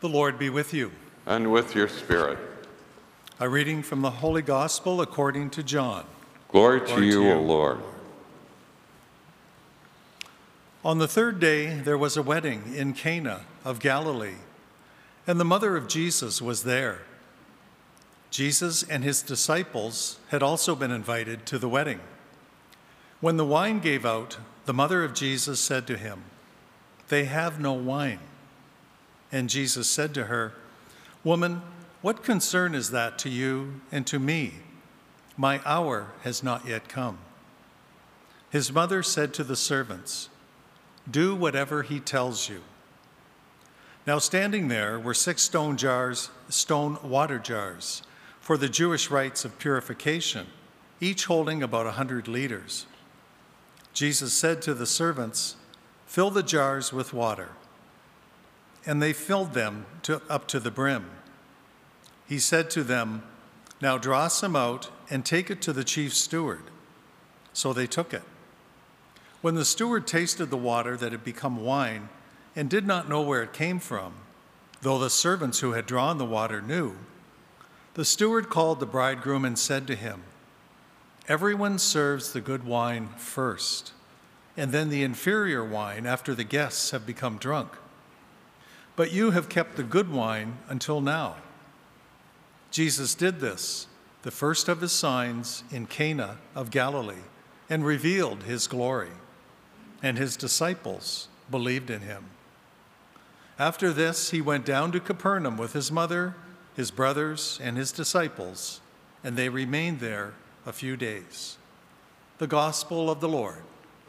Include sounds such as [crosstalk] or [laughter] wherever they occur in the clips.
The Lord be with you. and with your spirit. A reading from the Holy Gospel according to John. Glory to Glory to you, you. O Lord. On the third day, there was a wedding in Cana of Galilee, and the mother of Jesus was there. Jesus and his disciples had also been invited to the wedding. When the wine gave out, the mother of Jesus said to him, They have no wine. And Jesus said to her, Woman, what concern is that to you and to me? My hour has not yet come. His mother said to the servants, Do whatever he tells you. Now, standing there were six stone jars, stone water jars, for the Jewish rites of purification, each holding about a hundred liters. Jesus said to the servants, Fill the jars with water. And they filled them to, up to the brim. He said to them, Now draw some out and take it to the chief steward. So they took it. When the steward tasted the water that had become wine and did not know where it came from, though the servants who had drawn the water knew, the steward called the bridegroom and said to him, Everyone serves the good wine first, and then the inferior wine after the guests have become drunk. But you have kept the good wine until now. Jesus did this, the first of his signs in Cana of Galilee, and revealed his glory, and his disciples believed in him. After this, he went down to Capernaum with his mother, his brothers, and his disciples, and they remained there a few days. The Gospel of the Lord.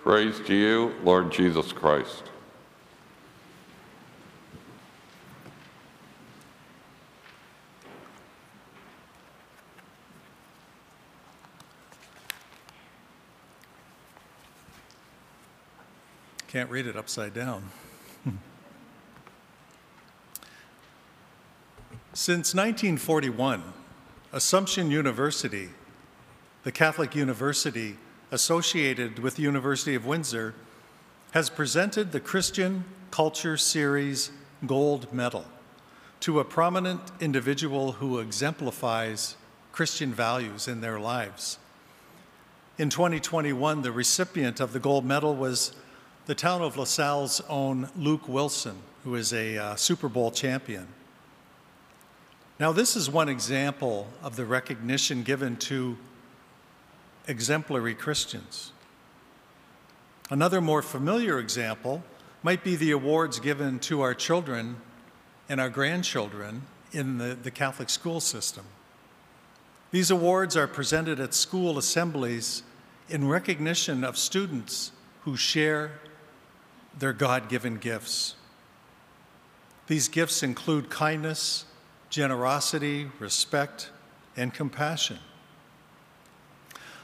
Praise to you, Lord Jesus Christ. Can't read it upside down. Since 1941, Assumption University, the Catholic university associated with the University of Windsor, has presented the Christian Culture Series Gold Medal to a prominent individual who exemplifies Christian values in their lives. In 2021, the recipient of the gold medal was the town of LaSalle's own Luke Willson, who is a uh, Super Bowl champion. Now, this is one example of the recognition given to exemplary Christians. Another more familiar example might be the awards given to our children and our grandchildren in the, the Catholic school system. These awards are presented at school assemblies in recognition of students who share their God given gifts. These gifts include kindness, generosity, respect, and compassion.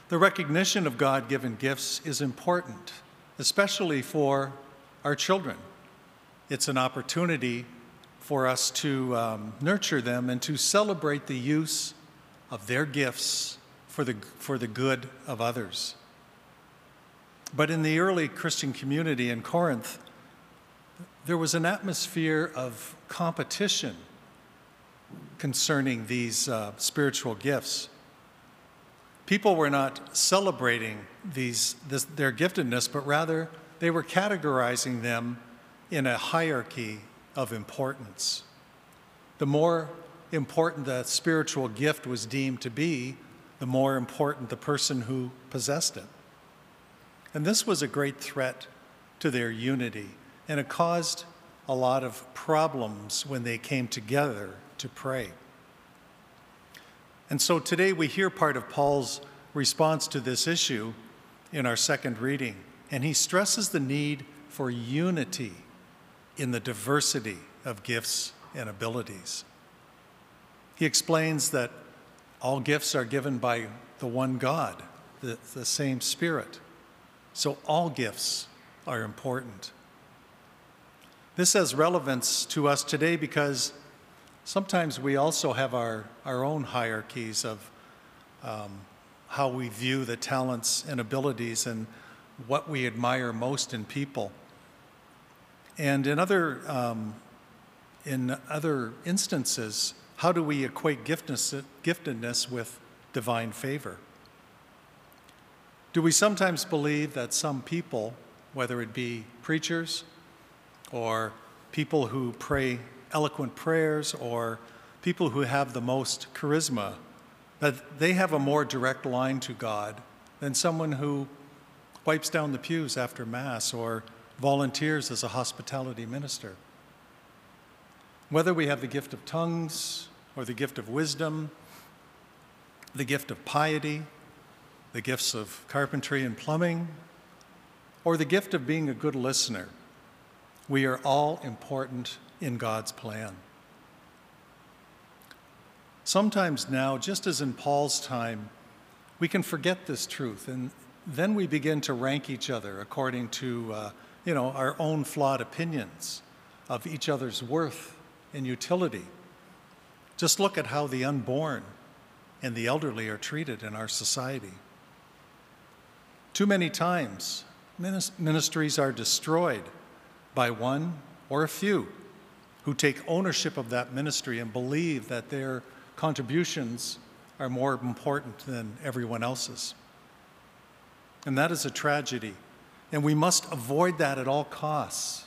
The recognition of God given gifts is important, especially for our children. It's an opportunity for us to um, nurture them and to celebrate the use of their gifts for the, for the good of others. But in the early Christian community in Corinth, there was an atmosphere of competition concerning these uh, spiritual gifts. People were not celebrating these, this, their giftedness, but rather they were categorizing them in a hierarchy of importance. The more important the spiritual gift was deemed to be, the more important the person who possessed it. And this was a great threat to their unity, and it caused a lot of problems when they came together to pray. And so today we hear part of Paul's response to this issue in our second reading, and he stresses the need for unity in the diversity of gifts and abilities. He explains that all gifts are given by the one God, the, the same Spirit. So all gifts are important. This has relevance to us today because sometimes we also have our, our own hierarchies of um, how we view the talents and abilities and what we admire most in people. And in other, um, in other instances, how do we equate giftedness, giftedness with divine favor? Do we sometimes believe that some people, whether it be preachers or people who pray eloquent prayers or people who have the most charisma, that they have a more direct line to God than someone who wipes down the pews after Mass or volunteers as a hospitality minister? Whether we have the gift of tongues or the gift of wisdom, the gift of piety, the gifts of carpentry and plumbing, or the gift of being a good listener, we are all important in God's plan. Sometimes now, just as in Paul's time, we can forget this truth, and then we begin to rank each other according to, uh, you know, our own flawed opinions of each other's worth and utility. Just look at how the unborn and the elderly are treated in our society. Too many times, ministries are destroyed by one or a few who take ownership of that ministry and believe that their contributions are more important than everyone else's. And that is a tragedy. And we must avoid that at all costs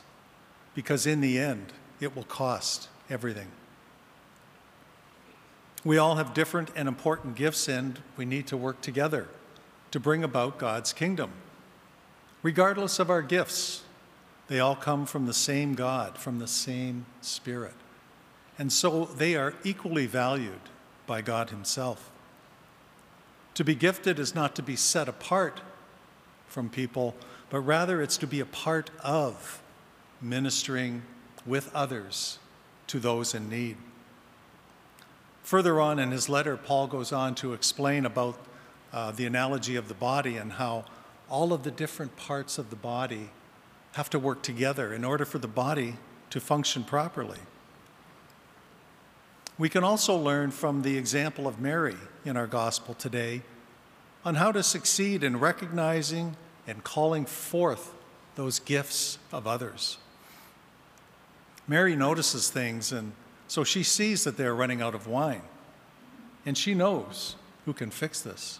because, in the end, it will cost everything. We all have different and important gifts, and we need to work together to bring about God's kingdom. Regardless of our gifts, they all come from the same God, from the same Spirit. And so they are equally valued by God Himself. To be gifted is not to be set apart from people, but rather it's to be a part of ministering with others to those in need. Further on in his letter, Paul goes on to explain about uh, the analogy of the body and how all of the different parts of the body have to work together in order for the body to function properly. We can also learn from the example of Mary in our gospel today on how to succeed in recognizing and calling forth those gifts of others. Mary notices things, and so she sees that they're running out of wine, and she knows who can fix this.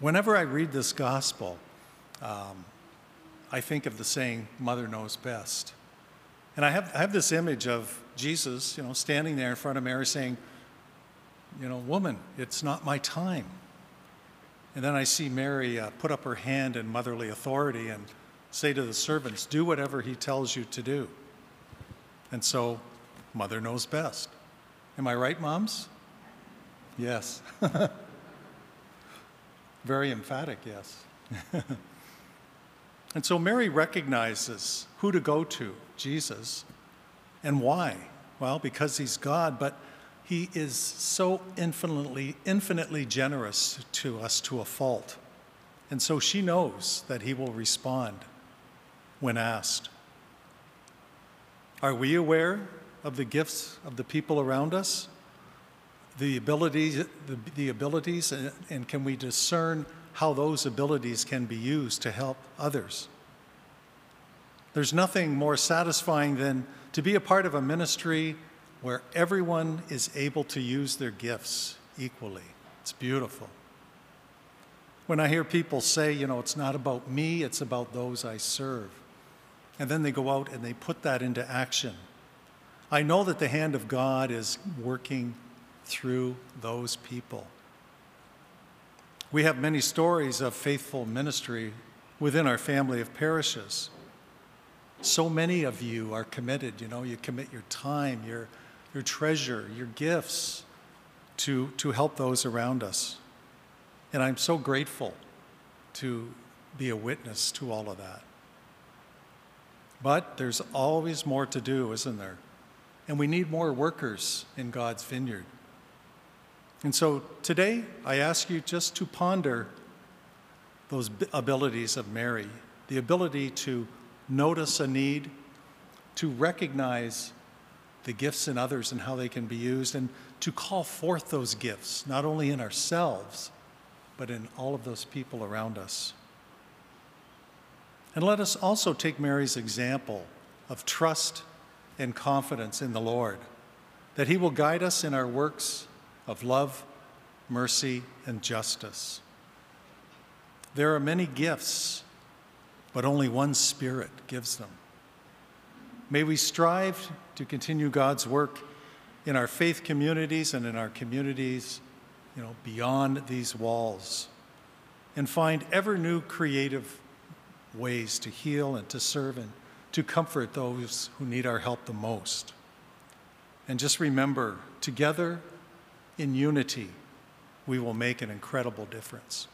Whenever I read this gospel, um, I think of the saying, Mother knows best. And I have, I have this image of Jesus, you know, standing there in front of Mary saying, you know, woman, it's not my time. And then I see Mary uh, put up her hand in motherly authority and say to the servants, do whatever he tells you to do. And so, mother knows best. Am I right, moms? Yes. [laughs] Very emphatic, yes. [laughs] and so Mary recognizes who to go to, Jesus, and why. Well, because he's God, but he is so infinitely, infinitely generous to us to a fault. And so she knows that he will respond when asked. Are we aware of the gifts of the people around us? The abilities, the, the abilities and, and can we discern how those abilities can be used to help others? There's nothing more satisfying than to be a part of a ministry where everyone is able to use their gifts equally. It's beautiful. When I hear people say, you know, it's not about me, it's about those I serve, and then they go out and they put that into action, I know that the hand of God is working through those people. We have many stories of faithful ministry within our family of parishes. So many of you are committed, you know, you commit your time, your, your treasure, your gifts to, to help those around us. And I'm so grateful to be a witness to all of that. But there's always more to do, isn't there? And we need more workers in God's vineyard. And so today, I ask you just to ponder those abilities of Mary the ability to notice a need, to recognize the gifts in others and how they can be used, and to call forth those gifts, not only in ourselves, but in all of those people around us. And let us also take Mary's example of trust and confidence in the Lord, that He will guide us in our works of love, mercy, and justice. There are many gifts, but only one Spirit gives them. May we strive to continue God's work in our faith communities and in our communities, you know, beyond these walls, and find ever new creative ways to heal and to serve and to comfort those who need our help the most. And just remember, together in unity, we will make an incredible difference.